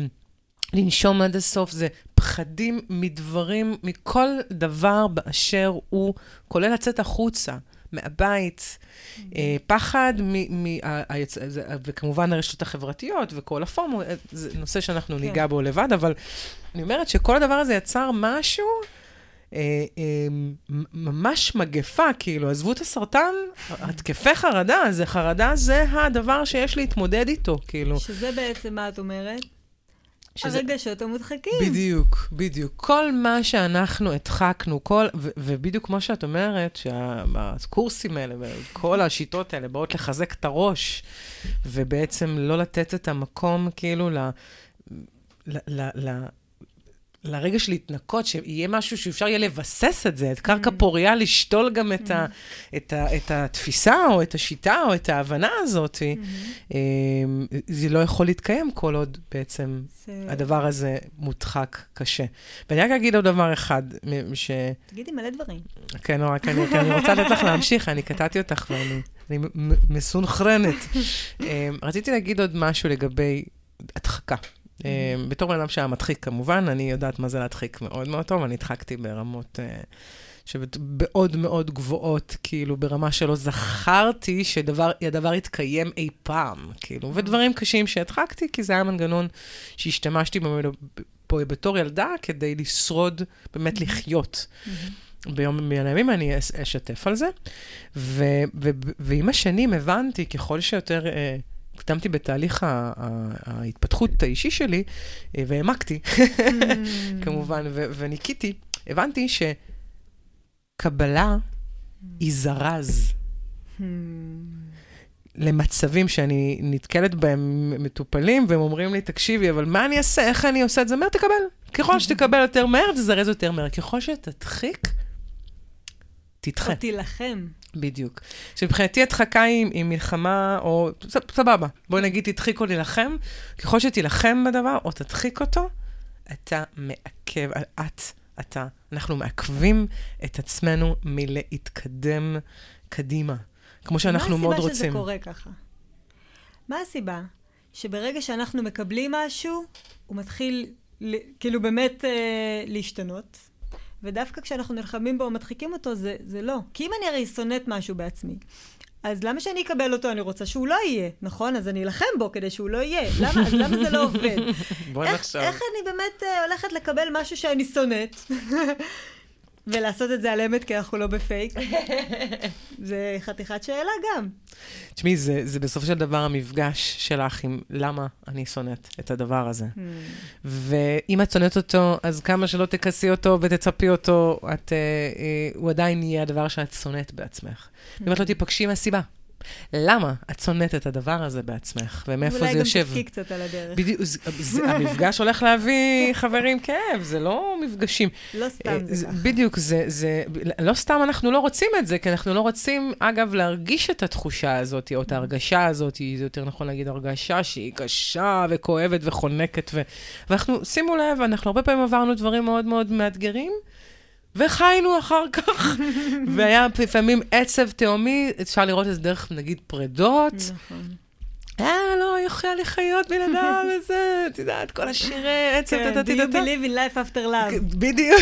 לנשום עד הסוף, זה פחדים מדברים, מכל דבר באשר הוא, כולל לצאת החוצה. מהבית, אה, פחד, מ, מ, ה, ה, זה- וכמובן הרשתות החברתיות וכל הפורמו, אה, זה נושא שאנחנו כן. ניגע בו לבד, אבל אני אומרת שכל הדבר הזה יצר משהו, אה, אה, ממש מגפה, כאילו, עזבו את הסרטן, התקפי חרדה, זה חרדה זה הדבר שיש להתמודד איתו, כאילו. שזה בעצם מה את אומרת? שזה- הרגשות המודחקים. בדיוק, בדיוק. כל מה שאנחנו הדחקנו, כל, ו- ובדיוק כמו שאת אומרת, שהקורסים האלה וכל השיטות האלה באות לחזק את הראש, ובעצם לא לתת את המקום, כאילו, ל... ל, ל, ל לרגע של להתנקות, שיהיה משהו שאפשר יהיה לבסס את זה, את קרקע פוריה, לשתול גם את, ה, את, ה, את התפיסה, או את השיטה, או את ההבנה הזאת. אמ, זה לא יכול להתקיים כל עוד בעצם הדבר הזה מודחק קשה. ואני רק אגיד עוד דבר אחד, ש... תגידי מלא דברים. כן, לא, רק אני, כי אני רוצה לתת לך להמשיך, אני קטעתי אותך ואני מסונכרנת. אמ, רציתי להגיד עוד משהו לגבי הדחקה. אמ, בתור בן אדם שהיה מדחיק, כמובן, אני יודעת מה זה להדחיק מאוד מאוד טוב, אני הדחקתי ברמות... אה, שמאוד מאוד גבוהות, כאילו, ברמה שלא זכרתי שהדבר יתקיים אי פעם, כאילו, ודברים קשים שהדחקתי, כי זה היה מנגנון שהשתמשתי בו פה בתור ילדה כדי לשרוד, באמת לחיות. ביום מן הימים אני אש- אשתף על זה. ו- ו- ועם השנים הבנתי, ככל שיותר אה, הקדמתי בתהליך ההתפתחות האישי שלי, אה, והעמקתי, כמובן, ו- וניקיתי, הבנתי שקבלה היא זרז. למצבים שאני נתקלת בהם מטופלים, והם אומרים לי, תקשיבי, אבל מה אני אעשה? איך אני עושה את זה? מהר תקבל. ככל שתקבל יותר מהר, תזרז יותר מהר. ככל שתדחיק, תדחה. או תילחם. בדיוק. שמבחינתי הדחקה היא, היא מלחמה, או סבבה, בואי נגיד תדחיק או להילחם, ככל שתילחם בדבר או תדחיק אותו, אתה מעכב, את, אתה, אנחנו מעכבים את עצמנו מלהתקדם קדימה, כמו שאנחנו מאוד מה הסיבה שזה רוצים. קורה ככה? מה הסיבה שברגע שאנחנו מקבלים משהו, הוא מתחיל כאילו באמת אה, להשתנות. ודווקא כשאנחנו נלחמים בו או מדחיקים אותו, זה, זה לא. כי אם אני הרי שונאת משהו בעצמי, אז למה שאני אקבל אותו? אני רוצה שהוא לא יהיה, נכון? אז אני אלחם בו כדי שהוא לא יהיה. למה, אז למה זה לא עובד? בואי איך, נחשוב. איך אני באמת אה, הולכת לקבל משהו שאני שונאת? ולעשות את זה על אמת כי אנחנו לא בפייק? זה חתיכת שאלה גם. תשמעי, זה, זה בסופו של דבר המפגש שלך עם למה אני שונאת את הדבר הזה. Hmm. ואם את שונאת אותו, אז כמה שלא תכסי אותו ותצפי אותו, את, אה, אה, הוא עדיין יהיה הדבר שאת שונאת בעצמך. אם את לא תיפגשי מהסיבה. למה את שונאת את הדבר הזה בעצמך, ומאיפה זה יושב? אולי גם תבכי קצת על הדרך. בדיוק, המפגש הולך להביא חברים כאב, זה לא מפגשים. לא סתם אה, זה ככה. בדיוק, זה, זה, לא סתם אנחנו לא רוצים את זה, כי אנחנו לא רוצים, אגב, להרגיש את התחושה הזאת, או את ההרגשה הזאת, זה יותר נכון להגיד הרגשה שהיא קשה וכואבת וחונקת, ו... ואנחנו, שימו לב, אנחנו הרבה פעמים עברנו דברים מאוד מאוד מאתגרים, וחיינו אחר כך, והיה לפעמים עצב תהומי, אפשר לראות את זה דרך, נגיד, פרדות. נכון. אה, לא, יוכל לחיות בן אדם וזה, את יודעת, כל השירי עצב, כן, טה do you believe in life after love? בדיוק.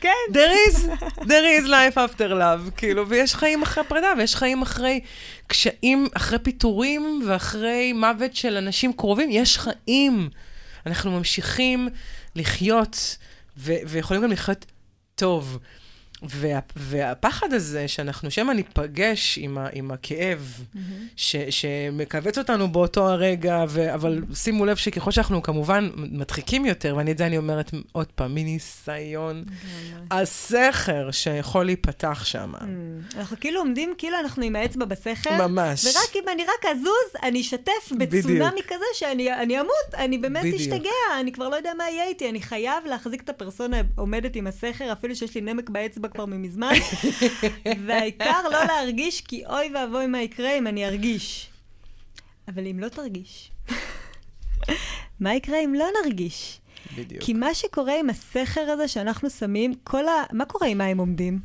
כן. There is, there is life after love, כאילו, ויש חיים אחרי פרידה, ויש חיים אחרי קשיים, אחרי פיטורים ואחרי מוות של אנשים קרובים, יש חיים. אנחנו ממשיכים לחיות, ויכולים גם לחיות טוב. וה- והפחד הזה שאנחנו שמא ניפגש עם, ה- עם הכאב, ש- שמכווץ אותנו באותו הרגע, ו- אבל שימו לב שככל שאנחנו כמובן מדחיקים יותר, ואני את זה אני אומרת עוד פעם, מניסיון, הסכר שיכול להיפתח שם. Mm. אנחנו כאילו עומדים, כאילו אנחנו עם האצבע בסכר. ממש. ורק אם אני רק אזוז, אני אשתף בצונאמי כזה שאני אני אמות, אני באמת. אשתגע, אני כבר לא יודע מה יהיה איתי, אני חייב להחזיק את הפרסונה עומדת עם הסכר, אפילו שיש לי נמק באצבע כבר ממזמן, והעיקר לא להרגיש, כי אוי ואבוי מה יקרה אם אני ארגיש. אבל אם לא תרגיש, מה יקרה אם לא נרגיש? בדיוק. כי מה שקורה עם הסכר הזה שאנחנו שמים, כל ה... מה קורה עם מה הם עומדים?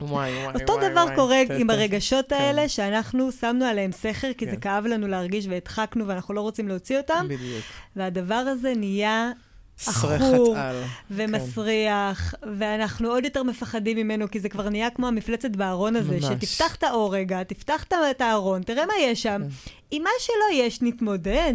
וואי, וואי, אותו וואי, דבר וואי. קורה עם הרגשות כן. האלה, שאנחנו שמנו עליהם סכר, כי זה כן. כאב לנו להרגיש והדחקנו ואנחנו לא רוצים להוציא אותם, בדיוק. והדבר הזה נהיה עכור על. ומסריח, ואנחנו עוד יותר מפחדים ממנו, כי זה כבר נהיה כמו המפלצת בארון הזה, ממש. שתפתח את האור רגע, תפתח את הארון, תראה מה יש שם. כן. עם מה שלא יש, נתמודד.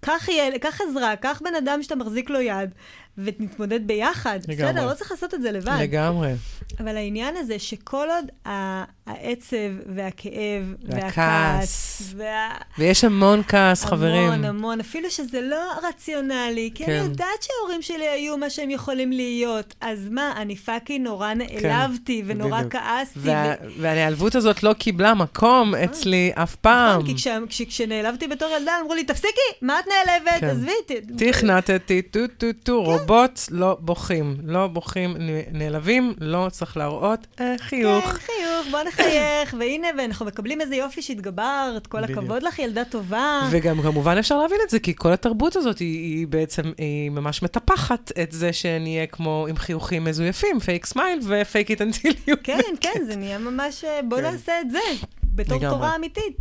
קח, יל... קח עזרה, קח בן אדם שאתה מחזיק לו יד, ונתמודד ביחד. לגמרי. בסדר, לא צריך לעשות את זה לבד. לגמרי. אבל העניין הזה שכל עוד העצב והכאב והכעס. וה... ויש המון כעס, חברים. המון, המון, אפילו שזה לא רציונלי, כי כן. אני יודעת שההורים שלי היו מה שהם יכולים להיות, אז מה, אני fucking נורא נעלבתי ונורא כן, בדיוק. כעסתי. וה- ו- וההיעלבות הזאת לא קיבלה מקום אצלי אף פעם. נכון, כי כש- כש- כשנעלבתי בתור ילדה, אמרו לי, תפסיקי, מה את נעלבת? כן. עזבי, ת- תכנתתי, טו טו טו, רובוט לא בוכים. לא בוכים, נעלבים, לא צריך להראות אה, חיוך. כן, חיוך, בוא נחייך, והנה, ואנחנו מקבלים איזה יופי שהתגברת, כל בדיוק. הכבוד לך, ילדה טובה. וגם כמובן אפשר להבין את זה, כי כל התרבות הזאת היא, היא בעצם, היא ממש מטפחת את זה שנהיה כמו עם חיוכים מזויפים, fake smile ו fake it until you. כן, כן, זה נהיה ממש, אה, בוא כן. נעשה את זה, בתור. תורה אמיתית.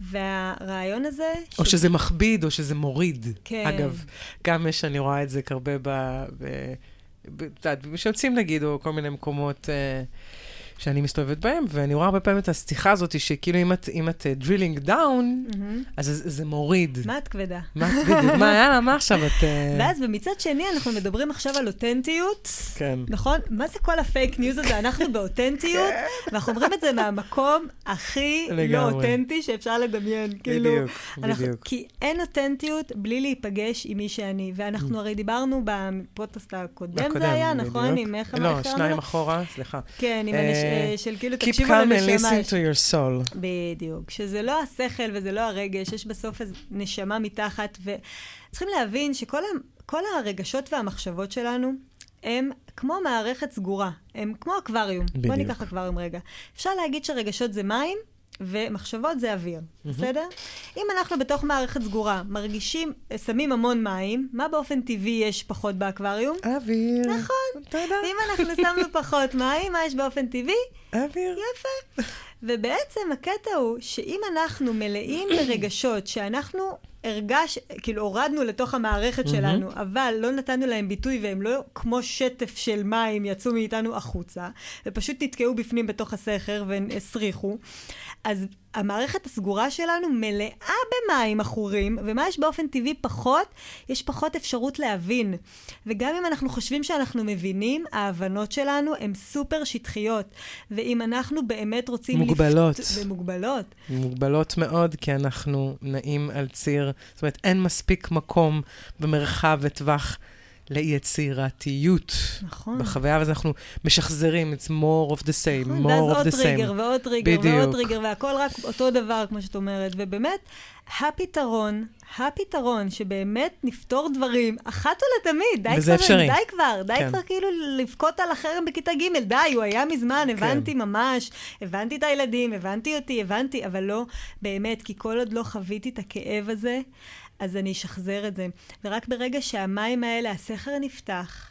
והרעיון הזה... או ש- שזה מכביד, או שזה מוריד. כן. אגב, גם יש, אני רואה את זה הרבה ב... ב- ב- את יודעת, שיוצאים נגיד, או כל מיני מקומות אה, שאני מסתובבת בהם, ואני רואה הרבה פעמים את השיחה הזאת, שכאילו אם את, אם את drilling down, מהמם. אז זה, זה מוריד. מה את כבדה? מה, בדיוק, מה, יאללה, מה עכשיו את... אה, ואז, ומצד שני, אנחנו מדברים עכשיו על אותנטיות, כן. נכון? מה זה כל הפייק ניוז הזה? אנחנו באותנטיות, ואנחנו אומרים את זה מהמקום הכי לא. אותנטי שאפשר לדמיין. כאילו, בדיוק, אנחנו, בדיוק. כי אין אותנטיות בלי להיפגש עם מי שאני. ואנחנו הרי דיברנו בפודקאסט הקודם, זה היה, נכון? עם איך לא, איך שניים? אחורה, סליחה. כן, עם אה, אה, של כאילו, Keep תקשיבו calm and לנשמה. listen to your soul. בדיוק. שזה לא השכל וזה לא הרגש, יש בסוף איזו נשמה מתחת, וצריכים להבין שכל ה... כל הרגשות והמחשבות שלנו, הם כמו מערכת סגורה, הם כמו אקווריום. בוא בדיוק. ניקח אקווריום רגע. אפשר להגיד שרגשות זה מים, ומחשבות זה אוויר, בסדר? אם אנחנו בתוך מערכת סגורה מרגישים, שמים המון מים, מה באופן טבעי יש פחות באקווריום? אוויר. נכון. תודה. אם אנחנו שמנו פחות מים, מה יש באופן טבעי? אוויר. יפה. ובעצם הקטע הוא שאם אנחנו מלאים ברגשות שאנחנו הרגש, כאילו הורדנו לתוך המערכת mm-hmm. שלנו, אבל לא נתנו להם ביטוי והם לא כמו שטף של מים יצאו מאיתנו החוצה, ופשוט נתקעו בפנים בתוך הסכר והסריחו. אז המערכת הסגורה שלנו מלאה במים עכורים, ומה יש באופן טבעי פחות? יש פחות אפשרות להבין. וגם אם אנחנו חושבים שאנחנו מבינים, ההבנות שלנו הן סופר שטחיות. ואם אנחנו באמת רוצים... מוגבלות. לפת... ומוגבלות. מוגבלות מאוד, כי אנחנו נעים על ציר, זאת אומרת, אין מספיק מקום במרחב וטווח. ליצירתיות. נכון. בחוויה, ואז אנחנו משחזרים, it's more of the same, נכון, more of the same. ואז עוד טריגר ועוד טריגר בדיוק. ועוד טריגר, והכל רק אותו דבר, כמו שאת אומרת. ובאמת, הפתרון, הפתרון שבאמת נפתור דברים אחת ולתמיד, די וזה כבר, אפשרי. די כבר, די כן. כבר כאילו לבכות על החרם בכיתה ג', די, הוא היה מזמן, הבנתי כן. ממש, הבנתי את הילדים, הבנתי אותי, הבנתי, אבל לא באמת, כי כל עוד לא חוויתי את הכאב הזה, אז אני אשחזר את זה. ורק ברגע שהמים האלה, הסכר נפתח,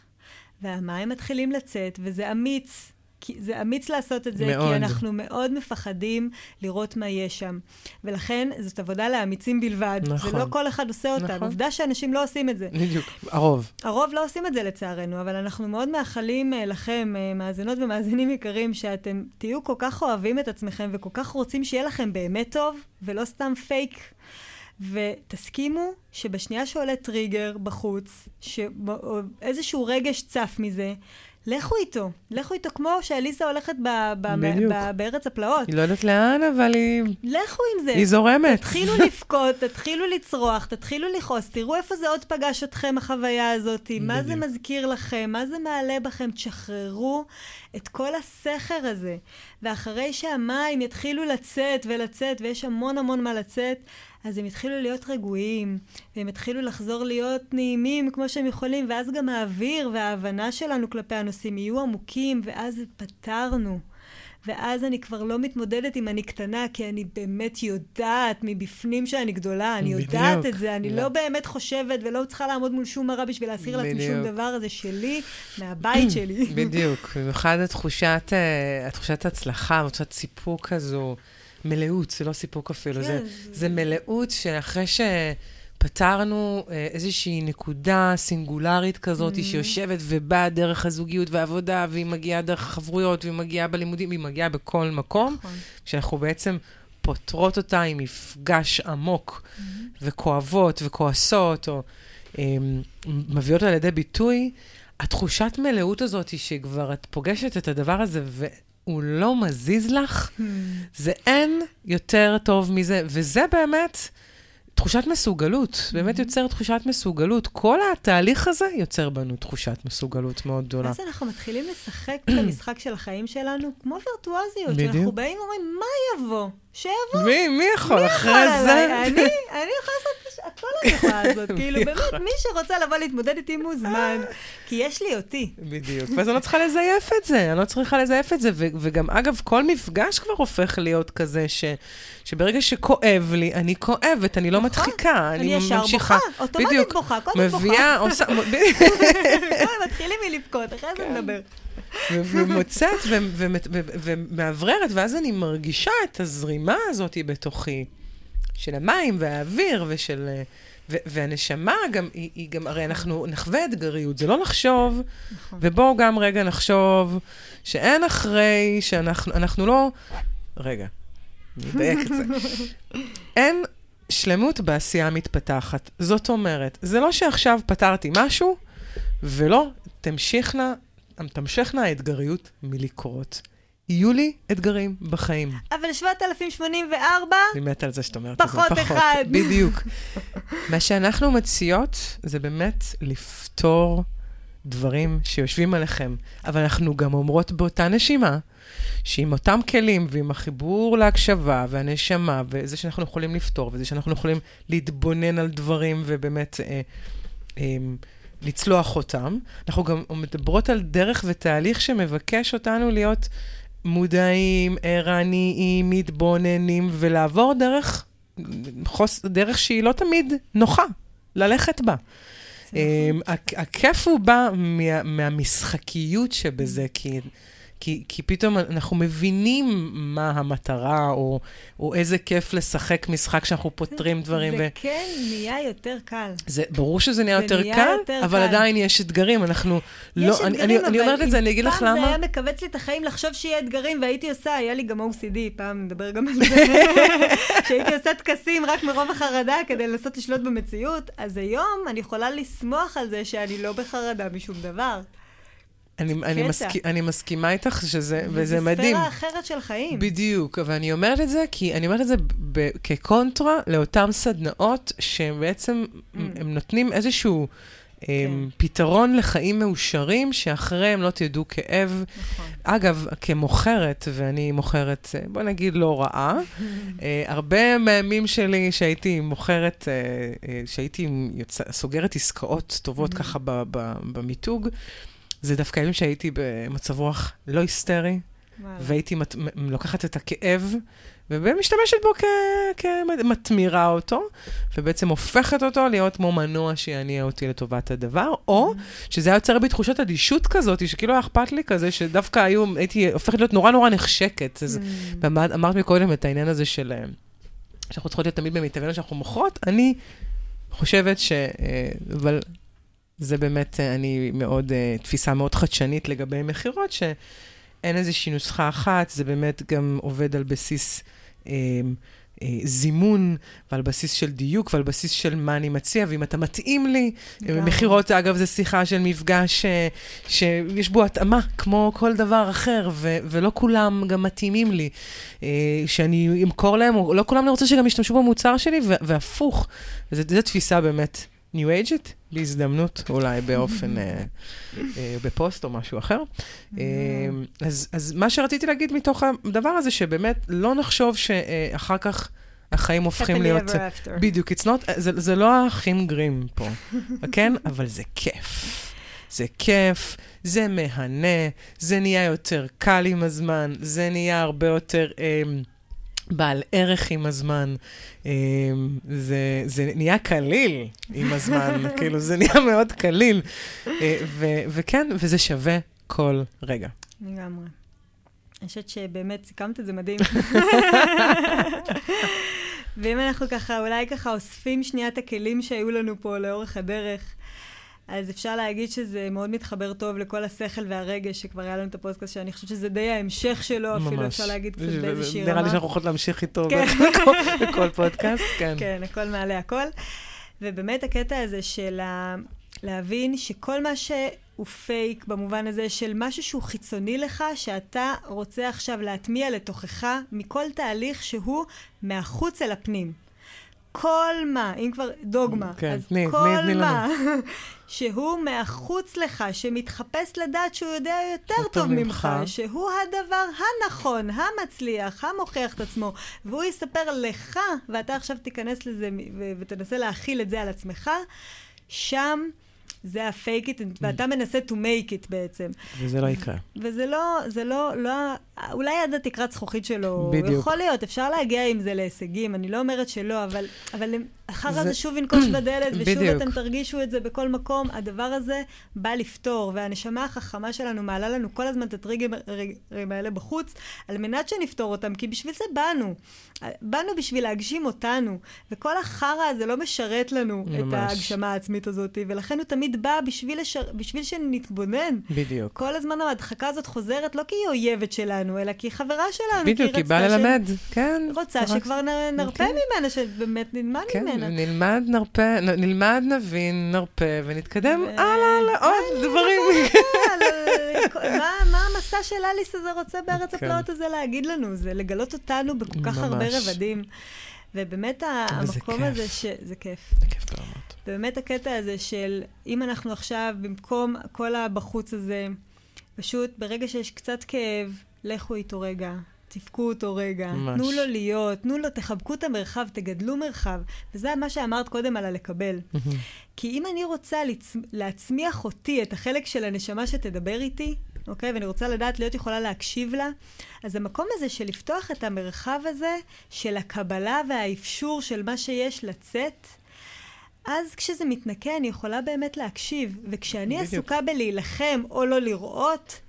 והמים מתחילים לצאת, וזה אמיץ. כי זה אמיץ לעשות את זה, מאוד. כי אנחנו מאוד מפחדים לראות מה יש שם. ולכן זאת עבודה לאמיצים בלבד. נכון. זה לא כל אחד עושה אותה. נכון. עובדה שאנשים לא עושים את זה. בדיוק, הרוב. הרוב לא עושים את זה לצערנו, אבל אנחנו מאוד מאחלים אה, לכם, אה, מאזינות ומאזינים יקרים, שאתם תהיו כל כך אוהבים את עצמכם וכל כך רוצים שיהיה לכם באמת טוב, ולא סתם פייק. ותסכימו שבשנייה שעולה טריגר בחוץ, שאיזשהו רגש צף מזה, לכו איתו. לכו איתו כמו שעליסה הולכת ב- ב-. ב- בארץ הפלאות. היא לא יודעת לאן, אבל היא, לכו עם זה. היא זורמת. תתחילו לבכות, תתחילו לצרוח, תתחילו לכעוס, תראו איפה זה עוד פגש אתכם, החוויה הזאת, מה זה. מזכיר לכם, מה זה מעלה בכם, תשחררו את כל הסכר הזה. ואחרי שהמים יתחילו לצאת ולצאת, ויש המון המון מה לצאת, אז הם יתחילו להיות רגועים, והם יתחילו לחזור להיות נעימים כמו שהם יכולים, ואז גם האוויר וההבנה שלנו כלפי הנושאים יהיו עמוקים, ואז פתרנו. ואז אני כבר לא מתמודדת עם אני קטנה, כי אני באמת יודעת מבפנים שאני גדולה, אני בדיוק. יודעת את זה, אני לא. לא באמת חושבת ולא צריכה לעמוד מול שום מראה בשביל להסיר לעצמי שום. דבר, זה שלי, מהבית שלי. בדיוק, במיוחד התחושת, אה, התחושת הצלחה, תחושת סיפוק כזו, מלאות, זה לא סיפוק אפילו, כן, זה, זה- מלאות שאחרי שפתרנו אה, איזושהי נקודה סינגולרית כזאת, Mm-hmm. שיושבת ובאה דרך הזוגיות והעבודה, והיא מגיעה דרך החברויות, והיא מגיעה בלימודים, והיא מגיעה בכל מקום, נכון. כשאנחנו בעצם פותרות אותה עם מפגש עמוק, וכואבות וכועסות, או אמ, מביאות אותה לידי ביטוי, התחושת מלאות הזאת, שכבר את פוגשת את הדבר הזה, והוא לא מזיז לך, Hmm. זה אין יותר טוב מזה, וזה באמת תחושת מסוגלות, באמת יוצר תחושת מסוגלות. כל התהליך הזה יוצר בנו תחושת מסוגלות מאוד גדולה. ואז אנחנו מתחילים לשחק את המשחק של החיים שלנו כמו וירטואזיות, בדיוק. שאנחנו באים ואומרים, מה יבוא? שיבוא. מי, מי יכול? מי אחרי יכול זה... עליי? אני, אני יכולה לעשות הכל אני יכולה לעשות. כאילו, באמת? מי שרוצה לבוא להתמודד איתי מוזמן, כי יש לי אותי. בדיוק, ואז אני לא צריכה לזייף את זה, אני לא צריכה לזייף את זה, וגם, אגב, כל מפגש כבר הופך להיות כזה, ש- שברגע שכואב לי, אני כואבת, אני לא נכון. מדחיקה, אני אני ישר ממשיכה. בוכה, אוטומטית. בוכה, קודם בוכה. מביאה, עושה, מתחילים מלבכות, אחרי זה כן. נדבר. ומוצאת ומאווררת, ואז אני מרגישה את הזרימה הזאת בתוכי, של המים והאוויר ושל... אה, ו- והנשמה גם, היא, היא גם, הרי אנחנו נחווה אתגריות, זה לא לחשוב, נכון. ובואו גם רגע נחשוב שאין אחרי שאנחנו, אנחנו לא... רגע, אני אדייק את זה. אין שלמות בעשייה מתפתחת. זאת אומרת, זה לא שעכשיו פתרתי משהו, ולא תמשכנה, תמשכנה האתגריות מלקרות. יהיו לי אתגרים בחיים. אבל 7,084, אני מתה על זה שאת אומרת את זה. פחות אחד. בדיוק. מה שאנחנו מציעות זה באמת לפתור דברים שיושבים עליכם, אבל אנחנו גם אומרות באותה נשימה, שעם אותם כלים ועם החיבור להקשבה והנשמה, וזה שאנחנו יכולים לפתור, וזה שאנחנו יכולים להתבונן על דברים ובאמת אה, אה, לצלוח אותם, אנחנו גם מדברות על דרך ותהליך שמבקש אותנו להיות מודעים, ערניים, מתבוננים, ולעבור דרך, חוס, דרך שהיא לא תמיד נוחה, ללכת בה. זה אמ, הכ- הכיף הוא בא מה, מהמשחקיות שבזה, כי, כי, כי פתאום אנחנו מבינים מה המטרה, או, או איזה כיף לשחק משחק שאנחנו פותרים דברים. זה ו... כן נהיה יותר קל. זה ברור שזה נהיה יותר נהיה קל, יותר אבל קל. עדיין יש אתגרים, אנחנו יש לא... אתגרים, אני, אני, אני אבל אומרת את זה, אני אגיד לך פעם זה למה. היה מכווץ לי את החיים לחשוב שיהיה אתגרים, והייתי עושה, היה לי גם OCD, פעם נדבר גם על זה, שהייתי עושה טקסים רק מרוב החרדה כדי לנסות לשלוט במציאות, אז היום אני יכולה לשמוח על זה שאני לא בחרדה משום דבר. אני, אני. מסכ... אני מסכימה איתך שזה, וזה מדהים. זו ספירה אחרת של חיים. בדיוק, אבל אני אומרת את זה כי אני אומרת את זה ב- כקונטרה לאותן סדנאות שבעצם Mm. הם נותנים איזשהו כן. הם, פתרון לחיים מאושרים, שאחרי הם לא תדעו כאב. נכון. אגב, כמוכרת, ואני מוכרת, אה, בוא נגיד, לא רעה, אה, הרבה מהימים שלי שהייתי מוכרת, אה, שהייתי יוצא, סוגרת עסקאות טובות Mhm. ככה במיתוג, זה דווקא ימים שהייתי במצב רוח לא היסטרי. וואלה. והייתי מת, מ- לוקחת את הכאב ומשתמשת בו כ- כמתמירה אותו, ובעצם הופכת אותו להיות כמו מנוע שיניע אותי לטובת הדבר, או שזה היה יוצר בי תחושת אדישות כזאת, שכאילו היה אכפת לי כזה, שדווקא היו, הייתי הופכת להיות נורא נורא נחשקת. אז Mm. אמרת מקודם את העניין הזה של... אה, שאנחנו צריכות להיות תמיד במיטבנו שאנחנו מוכרות, אני חושבת ש... אה, אבל זה באמת, אה, אני מאוד, אה, תפיסה מאוד חדשנית לגבי מכירות, שאין איזושהי נוסחה אחת, זה באמת גם עובד על בסיס אה, זימון, ועל בסיס של דיוק, ועל בסיס של מה אני מציע, ואם אתה מתאים לי. מכירות, אגב, זה שיחה של מפגש אה, שיש בו התאמה, כמו כל דבר אחר, ו- ולא כולם גם מתאימים לי. שאני אמכור להם, או לא כולם אני רוצה שגם ישתמשו במוצר שלי, והפוך. זו תפיסה באמת ניו אייג'ית, בהזדמנות, אולי באופן, אה, אה, בפוסט או משהו אחר. אה, אז, אז מה שרציתי להגיד מתוך הדבר הזה, שבאמת לא נחשוב שאחר כך החיים הופכים להיות... בדיוק, it's not, זה, זה לא האחים גרים פה, כן? אבל זה כיף. זה כיף, זה מהנה, זה נהיה יותר קל עם הזמן, זה נהיה הרבה יותר אה, בעל ערך עם הזמן, אה, זה, זה נהיה קליל עם הזמן, כאילו זה נהיה מאוד קליל. אה, ו, וכן, וזה שווה כל רגע. לגמרי. אני חושבת שבאמת סיכמת את זה מדהים. ואם אנחנו ככה, אולי ככה אוספים שנייה את הכלים שהיו לנו פה לאורך הדרך, אז אפשר להגיד שזה מאוד מתחבר טוב לכל השכל והרגש שכבר היה לנו את הפודקאסט, שאני חושבת שזה די ההמשך שלו, אפילו ממש. אפשר להגיד קצת באיזושהי רמה. נראה לי שאנחנו יכולות להמשיך איתו כן. בכל, בכל פודקאסט, כן. כן, הכל מעלה הכל. ובאמת הקטע הזה של ה... להבין שכל מה שהוא פייק, במובן הזה של משהו שהוא חיצוני לך, שאתה רוצה עכשיו להטמיע לתוכך מכל תהליך שהוא מהחוץ אל הפנים. כל מה, אם כבר דוגמה, כן, אז תני- כל תני- תני לנו. מה שהוא מהחוץ לך, שמתחפש לדעת שהוא יודע יותר טוב ממך. שהוא הדבר הנכון, המצליח, המוכיח את עצמו, והוא יספר לך, ואתה עכשיו תיכנס לזה ותנסה להכיל את זה על עצמך, שם זה ה-fake it, ואתה מנסה to make it בעצם. וזה לא יקרה. וזה לא, זה לא, לא, אולי עד התקרת זכוכית שלו, בדיוק. יכול להיות, אפשר להגיע עם זה להישגים, אני לא אומרת שלא, אבל, אבל אחר זה- שוב ינקוש בדלת, ושוב בדיוק. אתם תרגישו את זה בכל מקום, הדבר הזה בא לפתור, והנשמה החכמה שלנו מעלה לנו כל הזמן את הטריגרים האלה בחוץ, על מנת שנפתור אותם, כי בשביל זה באנו. באנו בשביל להגשים אותנו, וכל החרא הזה לא משרת לנו את ממש. ההגשמה העצמית הזאת, ולכן הוא תמיד בא בשביל, לשר... בשביל שנתבונן. בדיוק. כל הזמן ההדחקה הזאת חוזרת לא כי היא אויבת שלנו, אלא כי היא חברה שלנו. בדיוק, כי היא באה רצתה ש- ללמד, כן. רוצה רק- שכבר נ- נרפה כן. ממנה, שבאמת נלמד כן, ממנה. נלמד, נרפה, נ- נלמד, נבין, נרפה, ונתקדם ו- הלאה לעוד דברים. מה- המסע של אליס הזה רוצה בארץ כן. הפלאות הזה להגיד לנו? זה לגלות אותנו בכל כך הרבה. רבדים. ובאמת המקום כיף. הזה, ש... זה כיף. זה כיף ברמות. ובאמת הקטע הזה של אם אנחנו עכשיו, במקום כל הבחוץ הזה, פשוט ברגע שיש קצת כאב, לכו איתו רגע, תבכו אותו רגע, ממש. תנו לו להיות, תנו לו, תחבקו את המרחב, תגדלו מרחב. וזה מה שאמרת קודם על הלקבל. כי אם אני רוצה לצ... להצמיח אותי, את החלק של הנשמה שתדבר איתי, אוקיי? ואני רוצה לדעת להיות יכולה להקשיב לה, אז המקום הזה של לפתוח את המרחב הזה של הקבלה והאפשור של מה שיש לצאת, אז כשזה מתנקה אני יכולה באמת להקשיב. וכשאני בדיוק. עסוקה בלהילחם או לא לראות,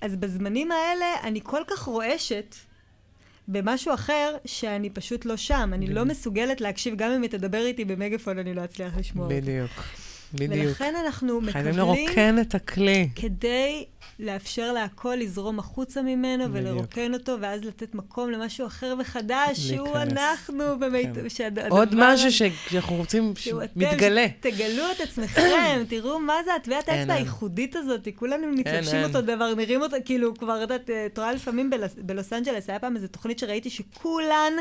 אז בזמנים האלה אני כל כך רועשת במשהו אחר, שאני פשוט לא שם. אני לא מסוגלת להקשיב, גם אם היא תדבר איתי במגפון, אני לא אצליח לשמוע. בדיוק, בדיוק. ולכן אנחנו חייבים מקבלים לרוקן את הכלי. כדי לאפשר להכל לזרום החוצה ממנו בדיוק. ולרוקן אותו, ואז לתת מקום למשהו אחר וחדש, שהוא. אנחנו, במיט... כן. שהדבר עוד משהו ש- שאנחנו רוצים שמתגלה. תגלו את עצמכם, תראו מה זה הטביעת האצבע. הייחודית הזאת, כולנו מתלבשים. אותו דבר, נראים אותו, כאילו, כבר, את יודעת, את רואה לפעמים בלוס- אנג'לס, היה פעם איזו תוכנית שראיתי שכולן.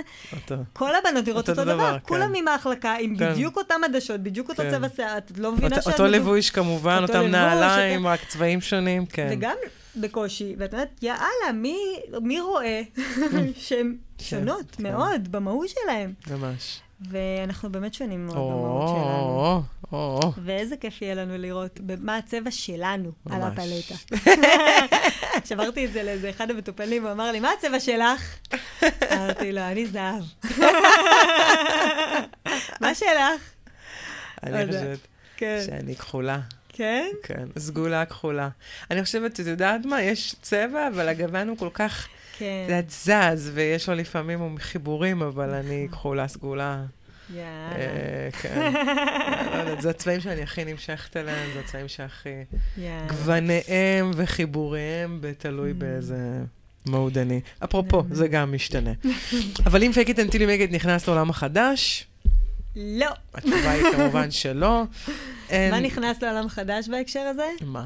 כל הבנות נראות אותו דבר, כולם כן. עם ההחלקה, עם כן. בדיוק אותם עדשות, בדיוק אותו כן. צבע שיער, את לא מבינה שאת... אותו לבוש כמובן, אותם נעליים, רק צבעים שונים, כן. וגם בקושי, ואת אומרת, יאללה, מי, מי רואה שהן שונות כן. מאוד במהות שלהם? ממש. ואנחנו באמת שונים מאוד או, במהות שלנו. או. ואיזה כיף יהיה לנו לראות מה הצבע שלנו על. הפלטה. שברתי את זה לאיזה אחד המטופלים, הוא אמר לי, מה הצבע שלך? אמרתי לו, אני זהב. מה שלך? אני. חושבת כן. שאני כחולה. כן? כן, סגולה כחולה. אני חושבת, את יודעת מה? יש צבע, אבל הגוון הוא כל כך, כן. יודעת, זז, ויש לו לפעמים חיבורים, אבל אני נכון. כחולה סגולה. יאללה. אה, כן. לא זה הצבעים שאני הכי נמשכת אליהם, זה הצבעים שהכי... גווניהם וחיבוריהם, בתלוי באיזה מוד אני. אפרופו, זה גם משתנה. אבל אם פייק איט אנטילי מגד נכנס לעולם החדש, לא. התשובה היא כמובן שלא. מה נכנס לעולם חדש בהקשר הזה? מה?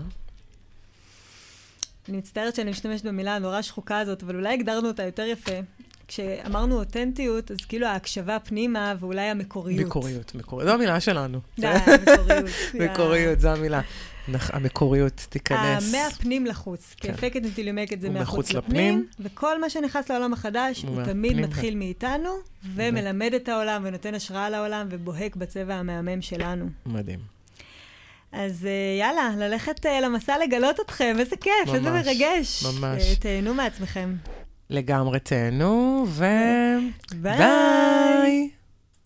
אני מצטערת שאני משתמשת במילה הנורא שחוקה הזאת, אבל אולי הגדרנו אותה יותר יפה. כשאמרנו אותנטיות, אז כאילו ההקשבה פנימה ואולי המקוריות. מקוריות, מקוריות. זו המילה שלנו. די, מקוריות. מקוריות, זו המילה. המקוריות תיכנס. מהפנים לחוץ. כי. הפקת נטילומקת זה מחוץ לפנים, לפנים. וכל מה שנכנס לעולם החדש, הוא תמיד מתחיל מאיתנו, ומלמד את העולם ונותן השראה לעולם, ובוהק בצבע המהמם שלנו. מדהים. אז אה, יאללה, ללכת אה, למסע לגלות אתכם, איזה כיף, איזה מרגש. ממש. אה, תהנו מעצמכם. לגמרי תהנו, ו... ביי. ביי.